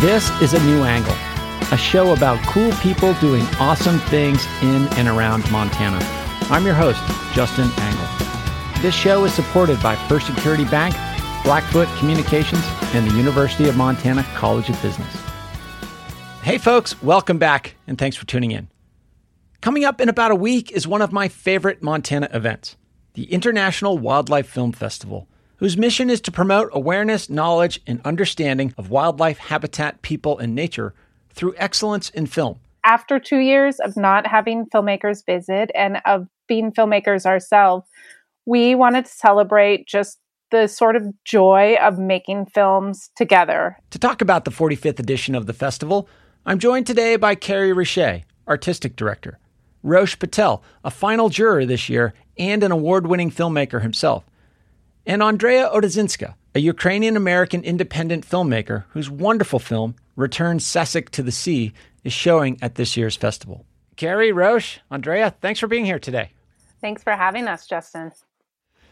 This is A New Angle, a show about cool people doing awesome things in and around Montana. I'm your host, Justin Angle. This show is supported by First Security Bank, Blackfoot Communications, and the University of Montana College of Business. Hey, folks, welcome back, and thanks for tuning in. Coming up in about a week is one of my favorite Montana events the International Wildlife Film Festival whose mission is to promote awareness, knowledge, and understanding of wildlife habitat, people, and nature through excellence in film. After two years of not having filmmakers visit and of being filmmakers ourselves, we wanted to celebrate just the sort of joy of making films together. To talk about the 45th edition of the festival, I'm joined today by Carrie Richer, artistic director, Rosh Patel, a final juror this year and an award winning filmmaker himself and Andrea Odezynska, a Ukrainian American independent filmmaker whose wonderful film, Return Sasyk to the Sea, is showing at this year's festival. Carrie, Rosh, Andrea, thanks for being here today. Thanks for having us, Justin.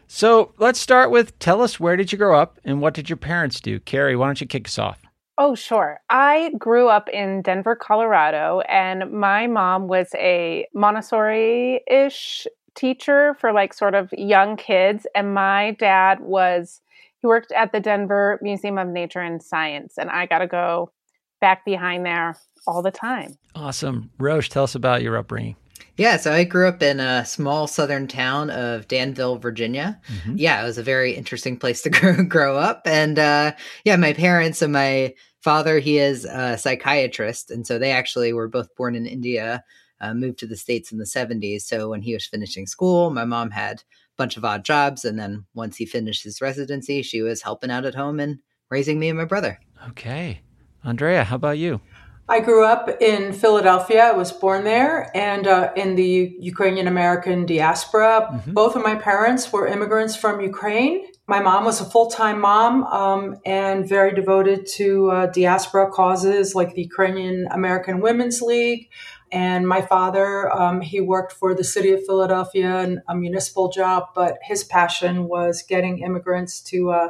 So let's start with tell us where did you grow up and what did your parents do? Carrie, why don't you kick us off? Oh, sure. I grew up in Denver, Colorado, and my mom was a Montessori ish teacher for like sort of young kids. And my dad was, he worked at the Denver Museum of Nature and Science. And I got to go back behind there all the time. Awesome. Rosh, tell us about your upbringing. Yeah, so I grew up in a small southern town of Danville, Virginia. Mm-hmm. Yeah, it was a very interesting place to grow, grow up. And uh, yeah, my parents and my father, he is a psychiatrist. And so they actually were both born in India uh, moved to the States in the 70s. So when he was finishing school, my mom had a bunch of odd jobs. And then once he finished his residency, she was helping out at home and raising me and my brother. Okay. Andrea, how about you? I grew up in Philadelphia. I was born there and uh, in the Ukrainian American diaspora. Mm-hmm. Both of my parents were immigrants from Ukraine. My mom was a full time mom um, and very devoted to uh, diaspora causes like the Ukrainian American Women's League, and my father, um, he worked for the city of Philadelphia in a municipal job, but his passion was getting immigrants to uh,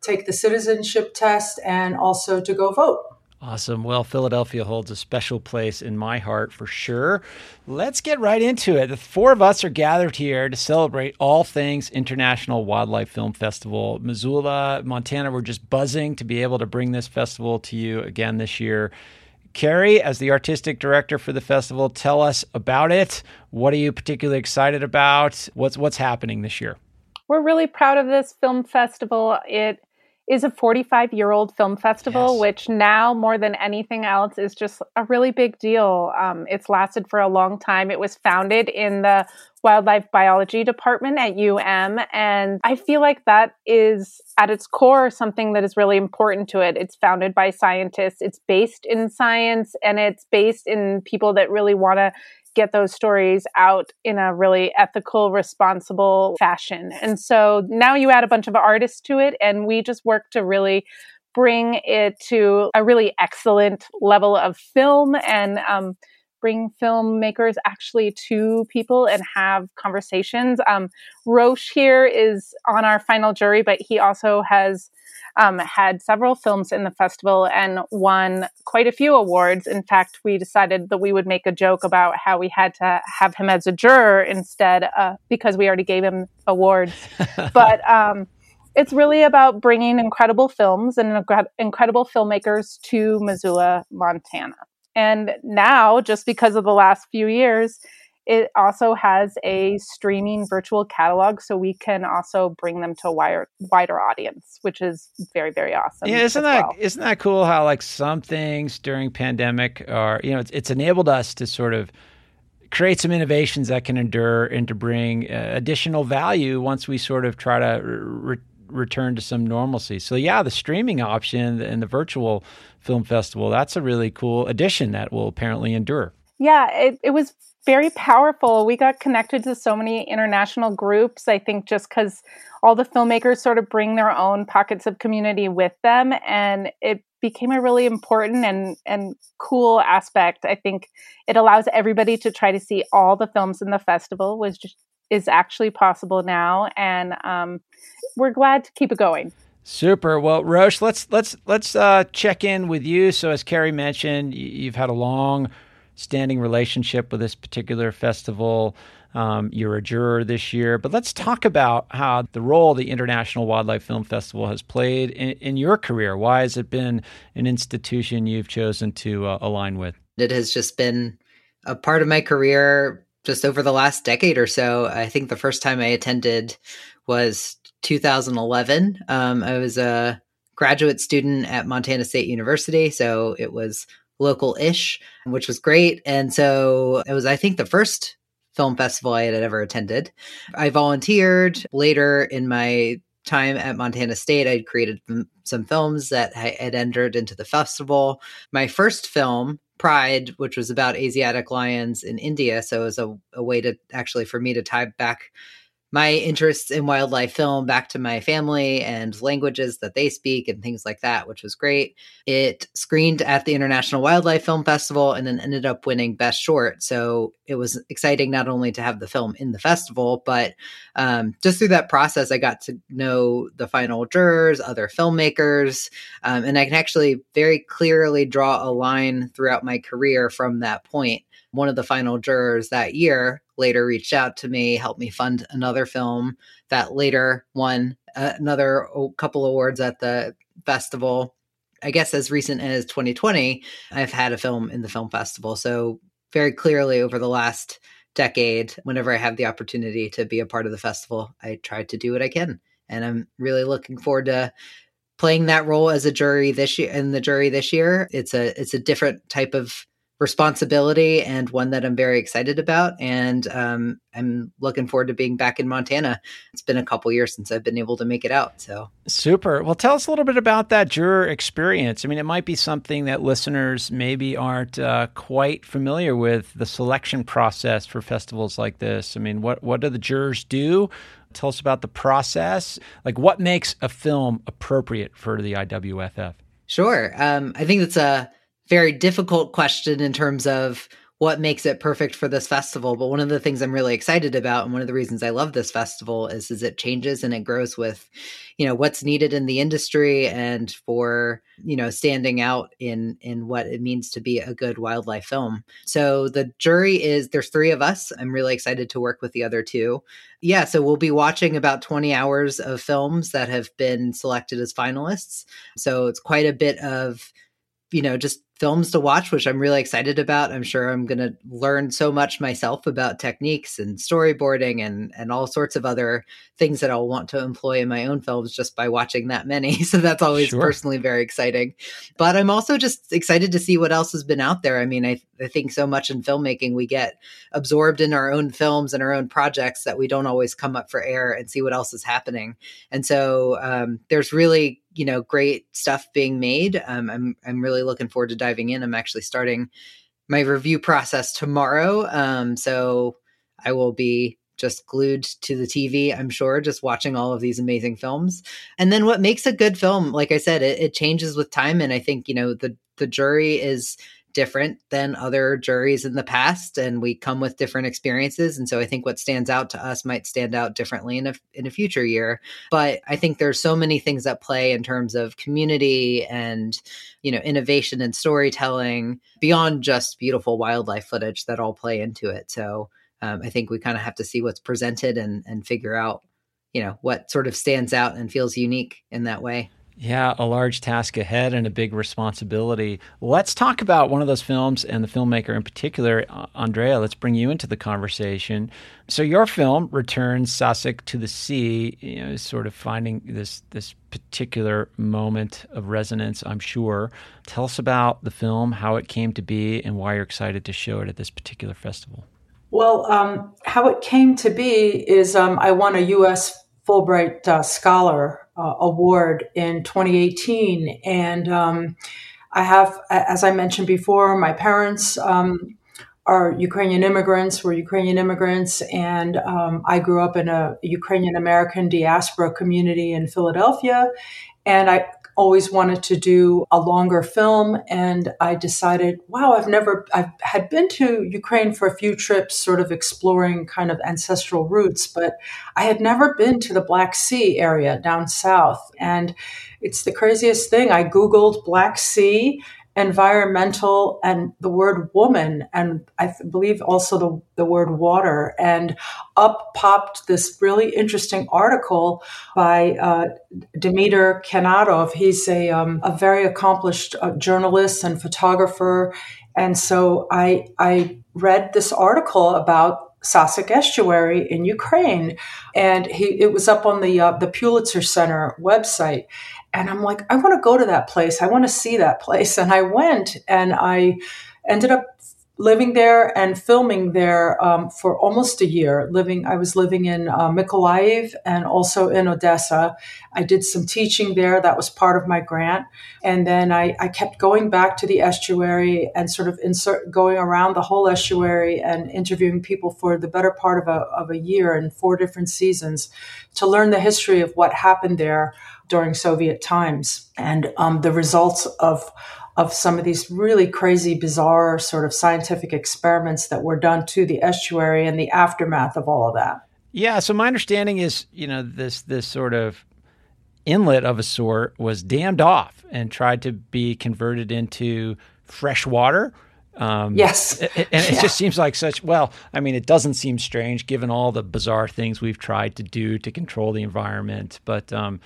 take the citizenship test and also to go vote. Awesome. Well, Philadelphia holds a special place in my heart for sure. Let's get right into it. The four of us are gathered here to celebrate all things International Wildlife Film Festival. Missoula, Montana, we're just buzzing to be able to bring this festival to you again this year. Carrie, as the artistic director for the festival, tell us about it. What are you particularly excited about? What's what's happening this year? We're really proud of this film festival. It is a 45 year old film festival, yes. which now more than anything else is just a really big deal. Um, it's lasted for a long time. It was founded in the wildlife biology department at UM. And I feel like that is at its core something that is really important to it. It's founded by scientists, it's based in science, and it's based in people that really want to get those stories out in a really ethical, responsible fashion. And so now you add a bunch of artists to it, and we just work to really bring it to a really excellent level of film and um, bring filmmakers actually to people and have conversations. Um, Rosh here is on our final jury, but he also has um, had several films in the festival and won quite a few awards. In fact, we decided that we would make a joke about how we had to have him as a juror instead uh, because we already gave him awards. but um, it's really about bringing incredible films and incredible filmmakers to Missoula, Montana. And now, just because of the last few years, it also has a streaming virtual catalog, so we can also bring them to a wider wider audience, which is very very awesome. Yeah, isn't that well. not that cool? How like some things during pandemic are you know it's, it's enabled us to sort of create some innovations that can endure and to bring uh, additional value once we sort of try to re- return to some normalcy. So yeah, the streaming option and the virtual film festival that's a really cool addition that will apparently endure. Yeah, it, it was very powerful. We got connected to so many international groups. I think just because all the filmmakers sort of bring their own pockets of community with them, and it became a really important and and cool aspect. I think it allows everybody to try to see all the films in the festival, which is actually possible now, and um, we're glad to keep it going. Super. Well, Rosh, let's let's let's uh, check in with you. So, as Carrie mentioned, you've had a long standing relationship with this particular festival. Um, you're a juror this year, but let's talk about how the role the International Wildlife Film Festival has played in, in your career. Why has it been an institution you've chosen to uh, align with? It has just been a part of my career just over the last decade or so. I think the first time I attended was 2011. Um, I was a graduate student at Montana State University, so it was local ish, which was great. And so it was, I think, the first film festival I had ever attended. I volunteered later in my time at Montana State. I'd created some films that had entered into the festival. My first film, Pride, which was about Asiatic lions in India. So it was a, a way to actually for me to tie back my interests in wildlife film back to my family and languages that they speak and things like that, which was great. It screened at the International Wildlife Film Festival and then ended up winning Best Short. So it was exciting not only to have the film in the festival, but um, just through that process, I got to know the final jurors, other filmmakers, um, and I can actually very clearly draw a line throughout my career from that point. one of the final jurors that year later reached out to me, helped me fund another film that later won uh, another couple awards at the festival. I guess as recent as 2020, I've had a film in the film festival. So, very clearly over the last decade, whenever I have the opportunity to be a part of the festival, I try to do what I can. And I'm really looking forward to playing that role as a jury this year in the jury this year. It's a it's a different type of responsibility and one that I'm very excited about. And um, I'm looking forward to being back in Montana. It's been a couple years since I've been able to make it out. So super. Well, tell us a little bit about that juror experience. I mean, it might be something that listeners maybe aren't uh, quite familiar with the selection process for festivals like this. I mean, what what do the jurors do? Tell us about the process. Like, what makes a film appropriate for the IWFF? Sure. Um, I think it's a very difficult question in terms of what makes it perfect for this festival but one of the things i'm really excited about and one of the reasons i love this festival is is it changes and it grows with you know what's needed in the industry and for you know standing out in in what it means to be a good wildlife film. So the jury is there's three of us. I'm really excited to work with the other two. Yeah so we'll be watching about 20 hours of films that have been selected as finalists. So it's quite a bit of you know just films to watch, which I'm really excited about. I'm sure I'm going to learn so much myself about techniques and storyboarding and and all sorts of other things that I'll want to employ in my own films just by watching that many. So that's always sure. personally very exciting. But I'm also just excited to see what else has been out there. I mean, I, I think so much in filmmaking we get absorbed in our own films and our own projects that we don't always come up for air and see what else is happening. And so um, there's really you know great stuff being made. Um, I'm I'm really looking forward to diving in. I'm actually starting my review process tomorrow, um, so I will be just glued to the TV, I'm sure, just watching all of these amazing films. And then what makes a good film, like I said, it, it changes with time. And I think, you know, the the jury is different than other juries in the past and we come with different experiences. And so i think what stands out to us might stand out differently in a in a future year. But i think there's so many things at play in terms of community and you know innovation and storytelling beyond just beautiful wildlife footage that all play into it. So um, i think we kind of have to see what's presented and and figure out you know what sort of stands out and feels unique in that way yeah, a large task ahead and a big responsibility. Let's talk about one of those films and the filmmaker in particular, Andrea. Let's bring you into the conversation. So, your film returns Sasyk to the sea, you know, is sort of finding this this particular moment of resonance. I'm sure. Tell us about the film, how it came to be, and why you're excited to show it at this particular festival. Well, um, how it came to be is um, I won a U.S. Fulbright uh, Scholar uh, Award in 2018. And um, I have, as I mentioned before, my parents um, are Ukrainian immigrants, were Ukrainian immigrants, and um, I grew up in a Ukrainian American diaspora community in Philadelphia. And I always wanted to do a longer film. And I decided, wow, I've never, I had been to Ukraine for a few trips, sort of exploring kind of ancestral roots, but I had never been to the Black Sea area down south. And it's the craziest thing. I Googled Black Sea environmental and the word woman and I believe also the, the word water. And up popped this really interesting article by uh, Dmitry Kanatov. He's a, um, a very accomplished uh, journalist and photographer. And so I, I read this article about Sasyk Estuary in Ukraine, and he, it was up on the uh, the Pulitzer Center website. And I'm like, I want to go to that place. I want to see that place. And I went and I ended up living there and filming there um, for almost a year. Living, I was living in uh, Mykolaiv and also in Odessa. I did some teaching there. That was part of my grant. And then I, I kept going back to the estuary and sort of insert going around the whole estuary and interviewing people for the better part of a, of a year in four different seasons to learn the history of what happened there during Soviet times and um, the results of of some of these really crazy, bizarre sort of scientific experiments that were done to the estuary and the aftermath of all of that. Yeah. So my understanding is, you know, this this sort of inlet of a sort was dammed off and tried to be converted into fresh water. Um, yes. And it yeah. just seems like such, well, I mean, it doesn't seem strange given all the bizarre things we've tried to do to control the environment. But um,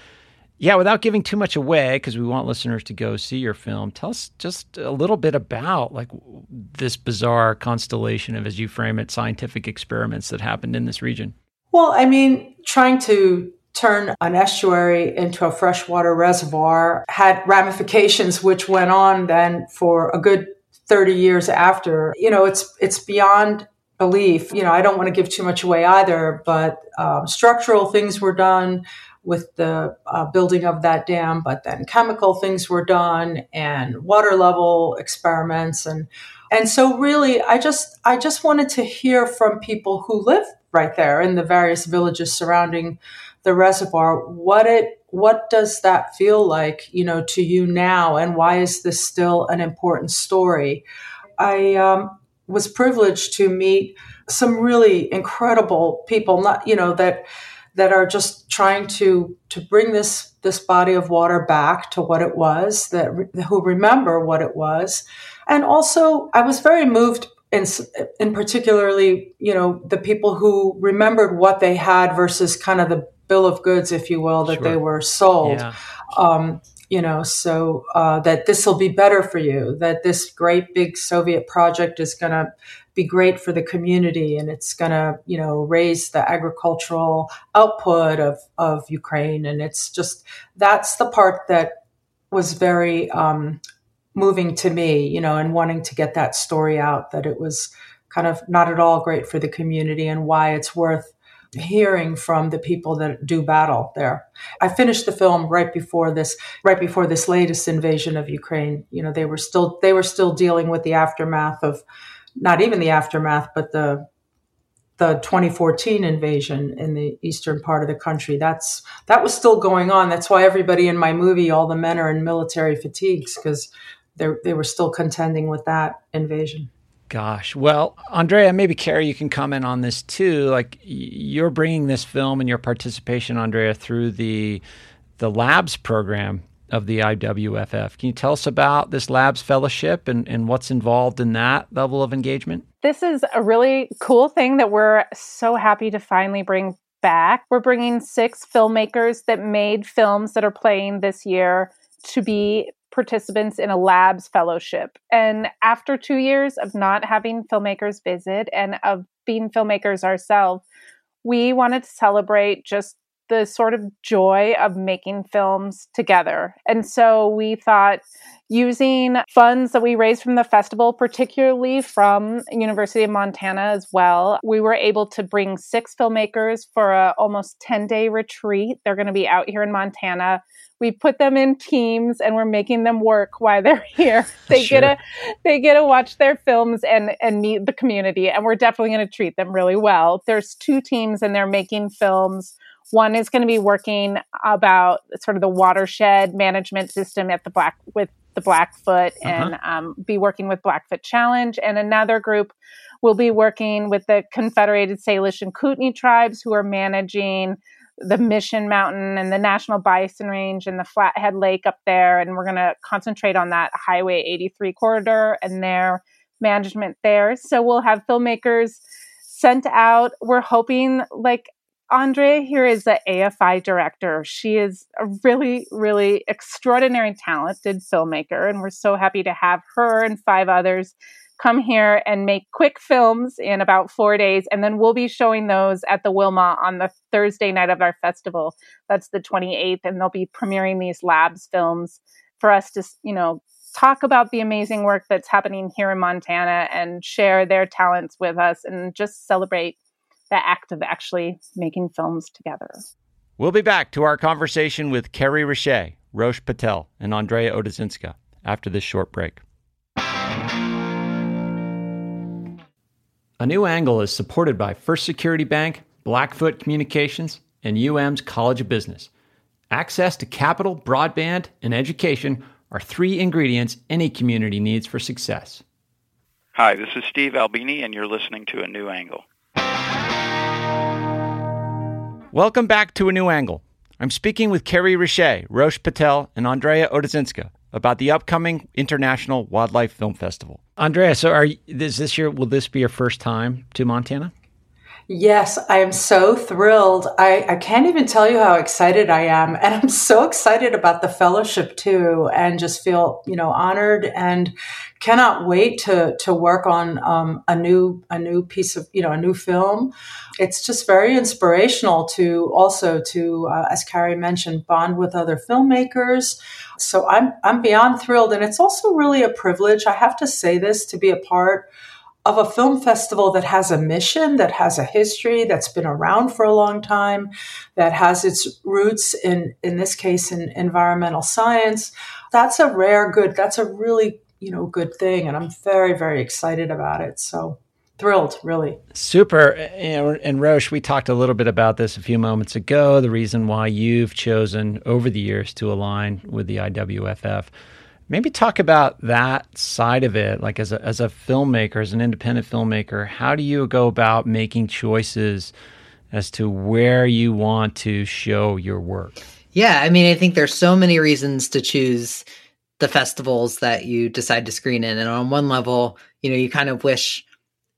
yeah, without giving too much away, because we want listeners to go see your film, tell us just a little bit about like this bizarre constellation of, as you frame it, scientific experiments that happened in this region. Well, I mean, trying to turn an estuary into a freshwater reservoir had ramifications which went on then for a good 30 years after. You know, it's it's beyond belief. You know, I don't want to give too much away either, but um, structural things were done with the uh, building of that dam, but then chemical things were done and water level experiments and and so really I just I just wanted to hear from people who live right there in the various villages surrounding the reservoir what it what does that feel like you know to you now and why is this still an important story? I um, was privileged to meet some really incredible people not you know that that are just trying to to bring this this body of water back to what it was that who remember what it was and also i was very moved in in particularly you know the people who remembered what they had versus kind of the bill of goods if you will that sure. they were sold yeah. um, you know so uh, that this will be better for you that this great big soviet project is going to be great for the community and it's going to you know raise the agricultural output of of Ukraine and it's just that's the part that was very um, moving to me you know and wanting to get that story out that it was kind of not at all great for the community and why it's worth hearing from the people that do battle there. I finished the film right before this right before this latest invasion of Ukraine. You know, they were still they were still dealing with the aftermath of not even the aftermath, but the the 2014 invasion in the eastern part of the country. That's that was still going on. That's why everybody in my movie, all the men are in military fatigues because they they were still contending with that invasion. Gosh, well, Andrea, maybe Carrie, you can comment on this too. Like you're bringing this film and your participation, Andrea, through the the labs program of the IWFF. Can you tell us about this Labs Fellowship and, and what's involved in that level of engagement? This is a really cool thing that we're so happy to finally bring back. We're bringing six filmmakers that made films that are playing this year to be participants in a labs fellowship. And after two years of not having filmmakers visit and of being filmmakers ourselves, we wanted to celebrate just the sort of joy of making films together. And so we thought using funds that we raised from the festival, particularly from University of Montana as well, we were able to bring six filmmakers for a almost 10 day retreat. They're going to be out here in Montana we put them in teams and we're making them work while they're here. They sure. get to they get to watch their films and and meet the community and we're definitely going to treat them really well. There's two teams and they're making films One is going to be working about sort of the watershed management system at the Black with the Blackfoot uh-huh. and um, be working with Blackfoot Challenge, and another group will be working with the Confederated Salish and Kootenai tribes who are managing the Mission Mountain and the National Bison Range and the Flathead Lake up there. And we're going to concentrate on that Highway 83 corridor and their management there. So we'll have filmmakers sent out. We're hoping, like, Andrea here is the AFI director. She is a really, really extraordinary, talented filmmaker, and we're so happy to have her and five others come here and make quick films in about four days. And then we'll be showing those at the Wilma on the Thursday night of our festival. That's the 28th. And they'll be premiering these labs films for us to, you know, talk about the amazing work that's happening here in Montana and share their talents with us and just celebrate the act of actually making films together. We'll be back to our conversation with Carrie Richer, Rosh Patel, and Andrea Odezynska after this short break. A New Angle is supported by First Security Bank, Blackfoot Communications, and UM's College of Business. Access to capital, broadband, and education are three ingredients any community needs for success. Hi, this is Steve Albini, and you're listening to A New Angle. Welcome back to A New Angle. I'm speaking with Carrie Richer, Rosh Patel, and Andrea Odezynska about the upcoming International Wildlife Film Festival. Andrea, so are is this year? Will this be your first time to Montana? Yes, I am so thrilled. I, I can't even tell you how excited I am. And I'm so excited about the fellowship too, and just feel, you know, honored and cannot wait to to work on um, a new a new piece of, you know, a new film. It's just very inspirational to also to, uh, as Carrie mentioned, bond with other filmmakers. So I'm I'm beyond thrilled. And it's also really a privilege. I have to say this to be a part of a film festival that has a mission, that has a history, that's been around for a long time, that has its roots in, in this case, in environmental science. That's a rare good. That's a really, you know, good thing. And I'm very, very excited about it. So thrilled, really. Super. And Rosh, we talked a little bit about this a few moments ago, the reason why you've chosen over the years to align with the IWFF. Maybe talk about that side of it. Like as a as a filmmaker, as an independent filmmaker, how do you go about making choices as to where you want to show your work? Yeah, I mean, I think there's so many reasons to choose the festivals that you decide to screen in. And on one level, you know, you kind of wish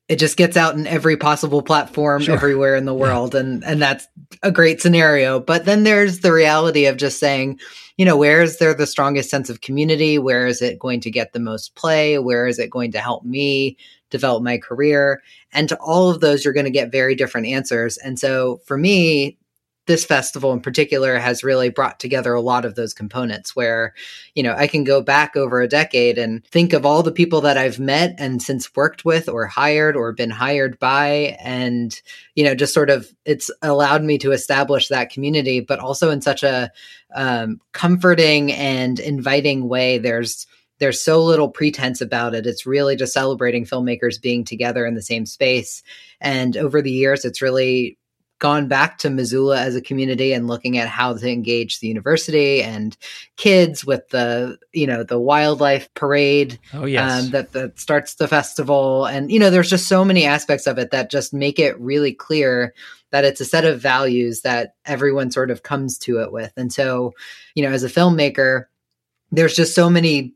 it just gets out in every possible platform sure. everywhere in the world yeah. and and that's a great scenario. But then there's the reality of just saying you know where is there the strongest sense of community? Where is it going to get the most play? Where is it going to help me develop my career? And to all of those you're going to get very different answers. And so for me this festival in particular has really brought together a lot of those components where, you know, I can go back over a decade and think of all the people that I've met and since worked with or hired or been hired by. And, you know, just sort of it's allowed me to establish that community, but also in such a um, comforting and inviting way. There's, there's so little pretense about it. It's really just celebrating filmmakers being together in the same space. And over the years, it's really gone back to Missoula as a community and looking at how to engage the university and kids with the you know the wildlife parade oh yes. Um, that that starts the festival. And you know there's just so many aspects of it that just make it really clear that it's a set of values that everyone sort of comes to it with. And so you know as a filmmaker there's just so many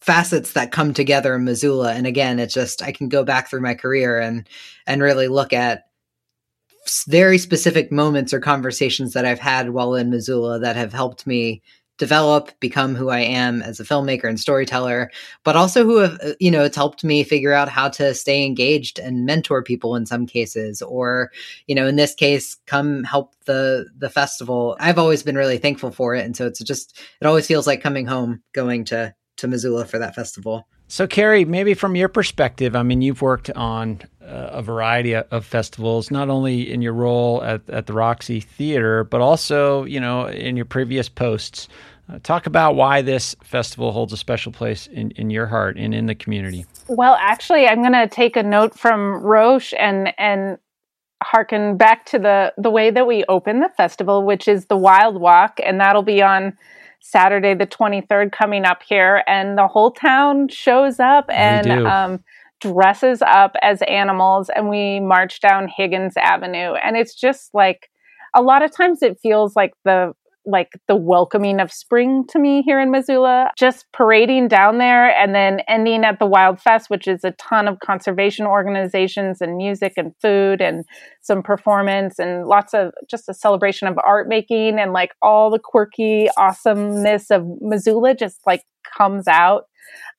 facets that come together in Missoula. And again it's just I can go back through my career and and really look at very specific moments or conversations that I've had while in Missoula that have helped me develop, become who I am as a filmmaker and storyteller, but also who have, uh, you know, it's helped me figure out how to stay engaged and mentor people in some cases, or, you know, in this case, come help the, the festival. I've always been really thankful for it. And so it's just, it always feels like coming home, going to, to Missoula for that festival. So, Carrie, maybe from your perspective, I mean, you've worked on uh, a variety of festivals, not only in your role at, at the Roxy Theater, but also, you know, in your previous posts. Uh, talk about why this festival holds a special place in, in your heart and in the community. Well, actually, I'm going to take a note from Rosh and and harken back to the the way that we open the festival, which is the Wild Walk, and that'll be on Saturday the 23rd coming up here, and the whole town shows up and um, dresses up as animals, and we march down Higgins Avenue, and it's just like a lot of times it feels like the like the welcoming of spring to me here in Missoula. Just parading down there and then ending at the Wild Fest, which is a ton of conservation organizations and music and food and some performance and lots of just a celebration of art making and like all the quirky awesomeness of Missoula just like comes out.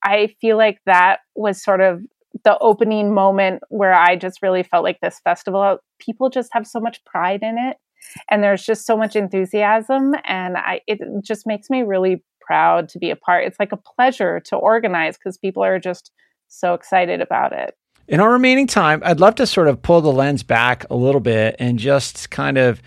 I feel like that was sort of the opening moment where I just really felt like this festival, people just have so much pride in it and there's just so much enthusiasm and i it just makes me really proud to be a part it's like a pleasure to organize because people are just so excited about it in our remaining time i'd love to sort of pull the lens back a little bit and just kind of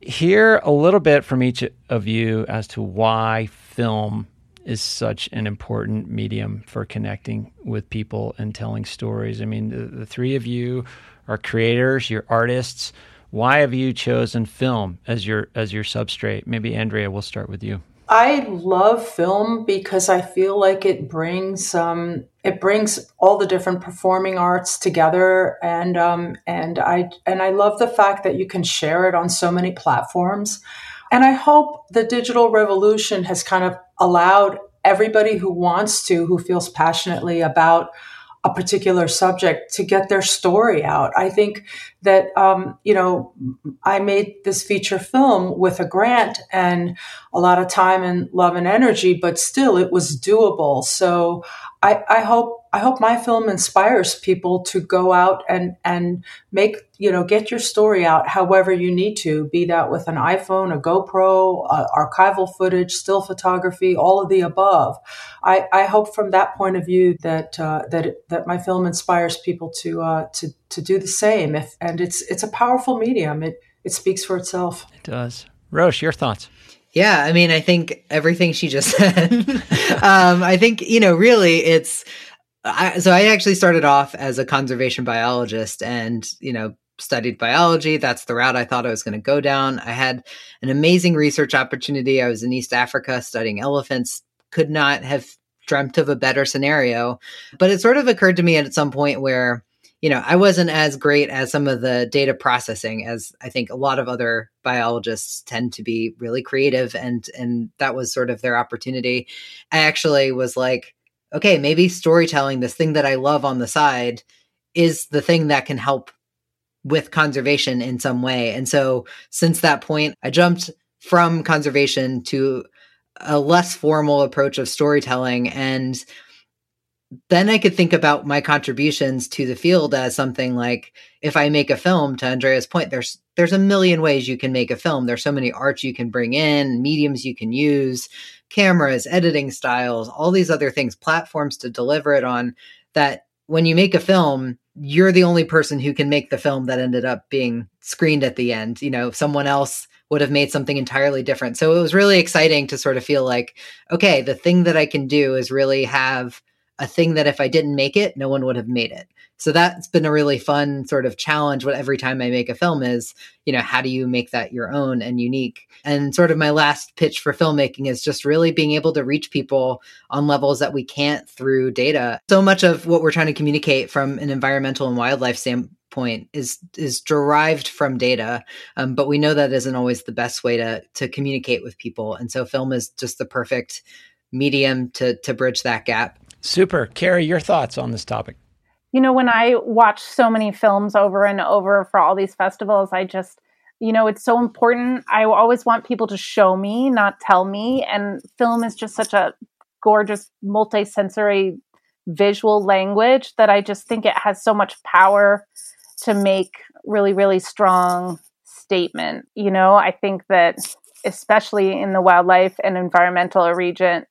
hear a little bit from each of you as to why film is such an important medium for connecting with people and telling stories. I mean, the, the three of you are creators, you're artists. Why have you chosen film as your as your substrate? Maybe Andrea, we'll start with you. I love film because I feel like it brings um, it brings all the different performing arts together, and um, and I and I love the fact that you can share it on so many platforms. And I hope the digital revolution has kind of allowed everybody who wants to, who feels passionately about a particular subject to get their story out. I think that, um, you know, I made this feature film with a grant and a lot of time and love and energy, but still it was doable. So I, I hope I hope my film inspires people to go out and and make you know get your story out however you need to, be that with an iPhone, a GoPro, uh, archival footage, still photography, all of the above. I, I hope from that point of view that uh, that it, that my film inspires people to uh, to to do the same. If and it's it's a powerful medium. It it speaks for itself. It does. Rosh, your thoughts? Yeah, I mean, I think everything she just said. um, I think you know, really, it's. I, so I actually started off as a conservation biologist, and you know, studied biology. That's the route I thought I was going to go down. I had an amazing research opportunity. I was in East Africa studying elephants. Could not have dreamt of a better scenario. But it sort of occurred to me at some point where you know, I wasn't as great as some of the data processing as I think a lot of other biologists tend to be really creative and and that was sort of their opportunity. I actually was like, okay, maybe storytelling, this thing that I love on the side, is the thing that can help with conservation in some way. And so since that point, I jumped from conservation to a less formal approach of storytelling. And then I could think about my contributions to the field as something like if I make a film to Andrea's point there's there's a million ways you can make a film. There's so many arts you can bring in mediums you can use cameras editing styles all these other things platforms to deliver it on that when you make a film you're the only person who can make the film that ended up being screened at the end. You know someone else would have made something entirely different. So it was really exciting to sort of feel like okay the thing that I can do is really have a thing that if I didn't make it, no one would have made it. So that's been a really fun sort of challenge. What every time I make a film is, you know, how do you make that your own and unique? And sort of my last pitch for filmmaking is just really being able to reach people on levels that we can't through data. So much of what we're trying to communicate from an environmental and wildlife standpoint is is derived from data, um, but we know that isn't always the best way to to communicate with people. And so film is just the perfect medium to to bridge that gap. Super. Carrie, your thoughts on this topic? You know, when I watch so many films over and over for all these festivals, I just, you know, it's so important. I always want people to show me, not tell me. And film is just such a gorgeous, multi-sensory visual language that I just think it has so much power to make really, really strong statement. You know, I think that especially in the wildlife and environmental arena,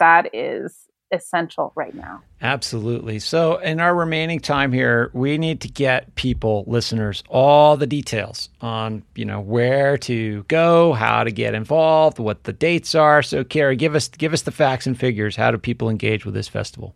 that is essential right now. Absolutely. So, in our remaining time here, we need to get people, listeners, all the details on, you know, where to go, how to get involved, what the dates are. So, Carrie, give us give us the facts and figures. How do people engage with this festival?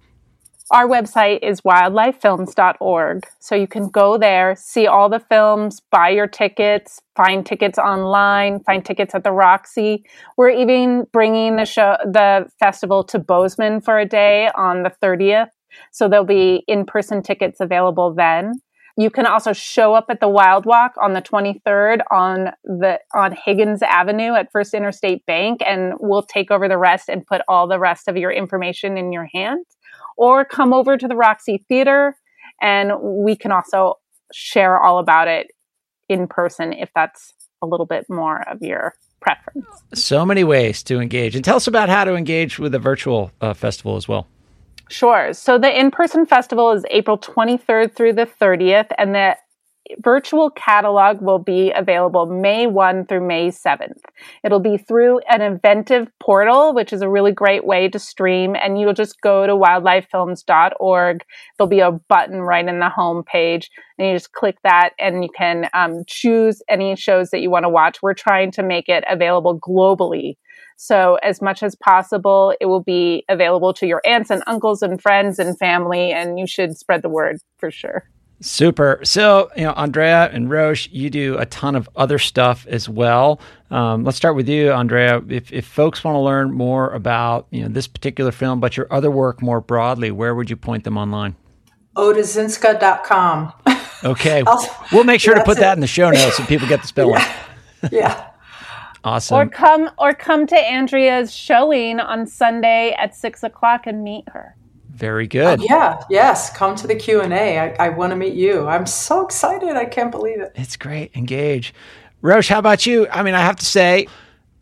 Our website is wildlifefilms.org. So you can go there, see all the films, buy your tickets, find tickets online, find tickets at the Roxy. We're even bringing the show, the festival to Bozeman for a day on the 30th. So there'll be in-person tickets available then. You can also show up at the Wild Walk on the 23rd on the on Higgins Avenue at First Interstate Bank and we'll take over the rest and put all the rest of your information in your hand or come over to the Roxy Theater and we can also share all about it in person if that's a little bit more of your preference. So many ways to engage. And tell us about how to engage with the virtual uh, festival as well. Sure. So the in person festival is April 23rd through the 30th, and the virtual catalog will be available May 1 through May 7th. It'll be through an Eventive portal, which is a really great way to stream. And you'll just go to wildlifefilms.org. There'll be a button right in the home page, and you just click that and you can um, choose any shows that you want to watch. We're trying to make it available globally. So, as much as possible, it will be available to your aunts and uncles and friends and family, and you should spread the word for sure. Super. So, you know, Andrea and Rosh, you do a ton of other stuff as well. Um, let's start with you, Andrea. If, if folks want to learn more about, you know, this particular film, but your other work more broadly, where would you point them online? odezynska.com. Okay. we'll make sure to put that in the show notes so people get the spelling. yeah. yeah. Awesome. Or come or come to Andrea's showing on Sunday at six o'clock and meet her. Very good. Uh, yeah, yes. Come to the Q and A. I, I want to meet you. I'm so excited. I can't believe it. It's great. Engage, Rosh. How about you? I mean, I have to say,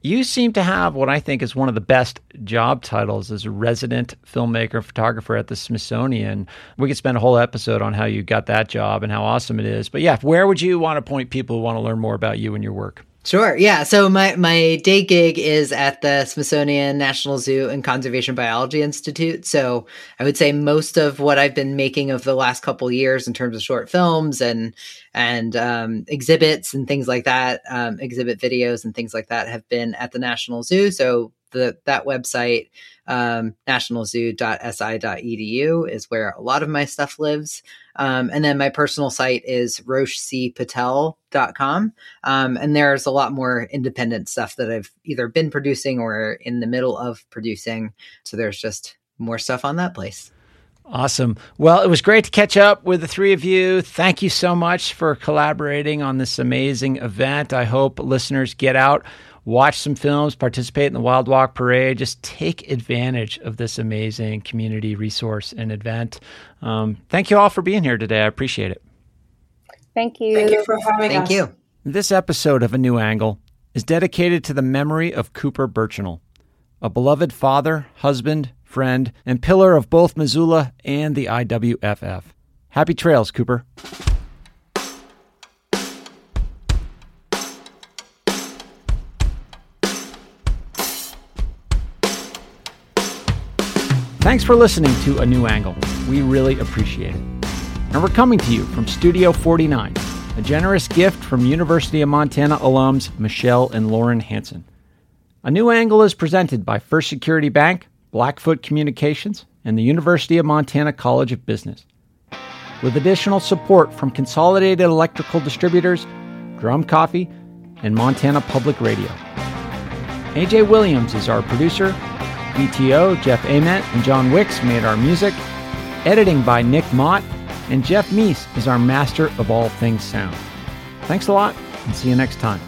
you seem to have what I think is one of the best job titles as a resident filmmaker photographer at the Smithsonian. We could spend a whole episode on how you got that job and how awesome it is. But yeah, where would you want to point people who want to learn more about you and your work? Sure. Yeah. So my my day gig is at the Smithsonian National Zoo and Conservation Biology Institute. So I would say most of what I've been making of the last couple years in terms of short films and and um, exhibits and things like that, um, exhibit videos and things like that have been at the National Zoo. So the that website um, nationalzoo.si.edu is where a lot of my stuff lives. Um, and then my personal site is roshcpatel.com. Um, and there's a lot more independent stuff that I've either been producing or in the middle of producing. So there's just more stuff on that place. Awesome. Well, it was great to catch up with the three of you. Thank you so much for collaborating on this amazing event. I hope listeners get out watch some films, participate in the Wild Walk Parade. Just take advantage of this amazing community resource and event. Um, thank you all for being here today. I appreciate it. Thank you. Thank you for having thank us. Thank you. This episode of A New Angle is dedicated to the memory of Cooper Burchinal, a beloved father, husband, friend, and pillar of both Missoula and the IWFF. Happy trails, Cooper. Thanks for listening to A New Angle. We really appreciate it. And we're coming to you from Studio 49, a generous gift from University of Montana alums Michelle and Lauren Hanson. A New Angle is presented by First Security Bank, Blackfoot Communications, and the University of Montana College of Business. With additional support from Consolidated Electrical Distributors, Drum Coffee, and Montana Public Radio. AJ Williams is our producer, BTO, Jeff Ament, and John Wicks made our music. Editing by Nick Mott, and Jeff Meese is our master of all things sound. Thanks a lot, and see you next time.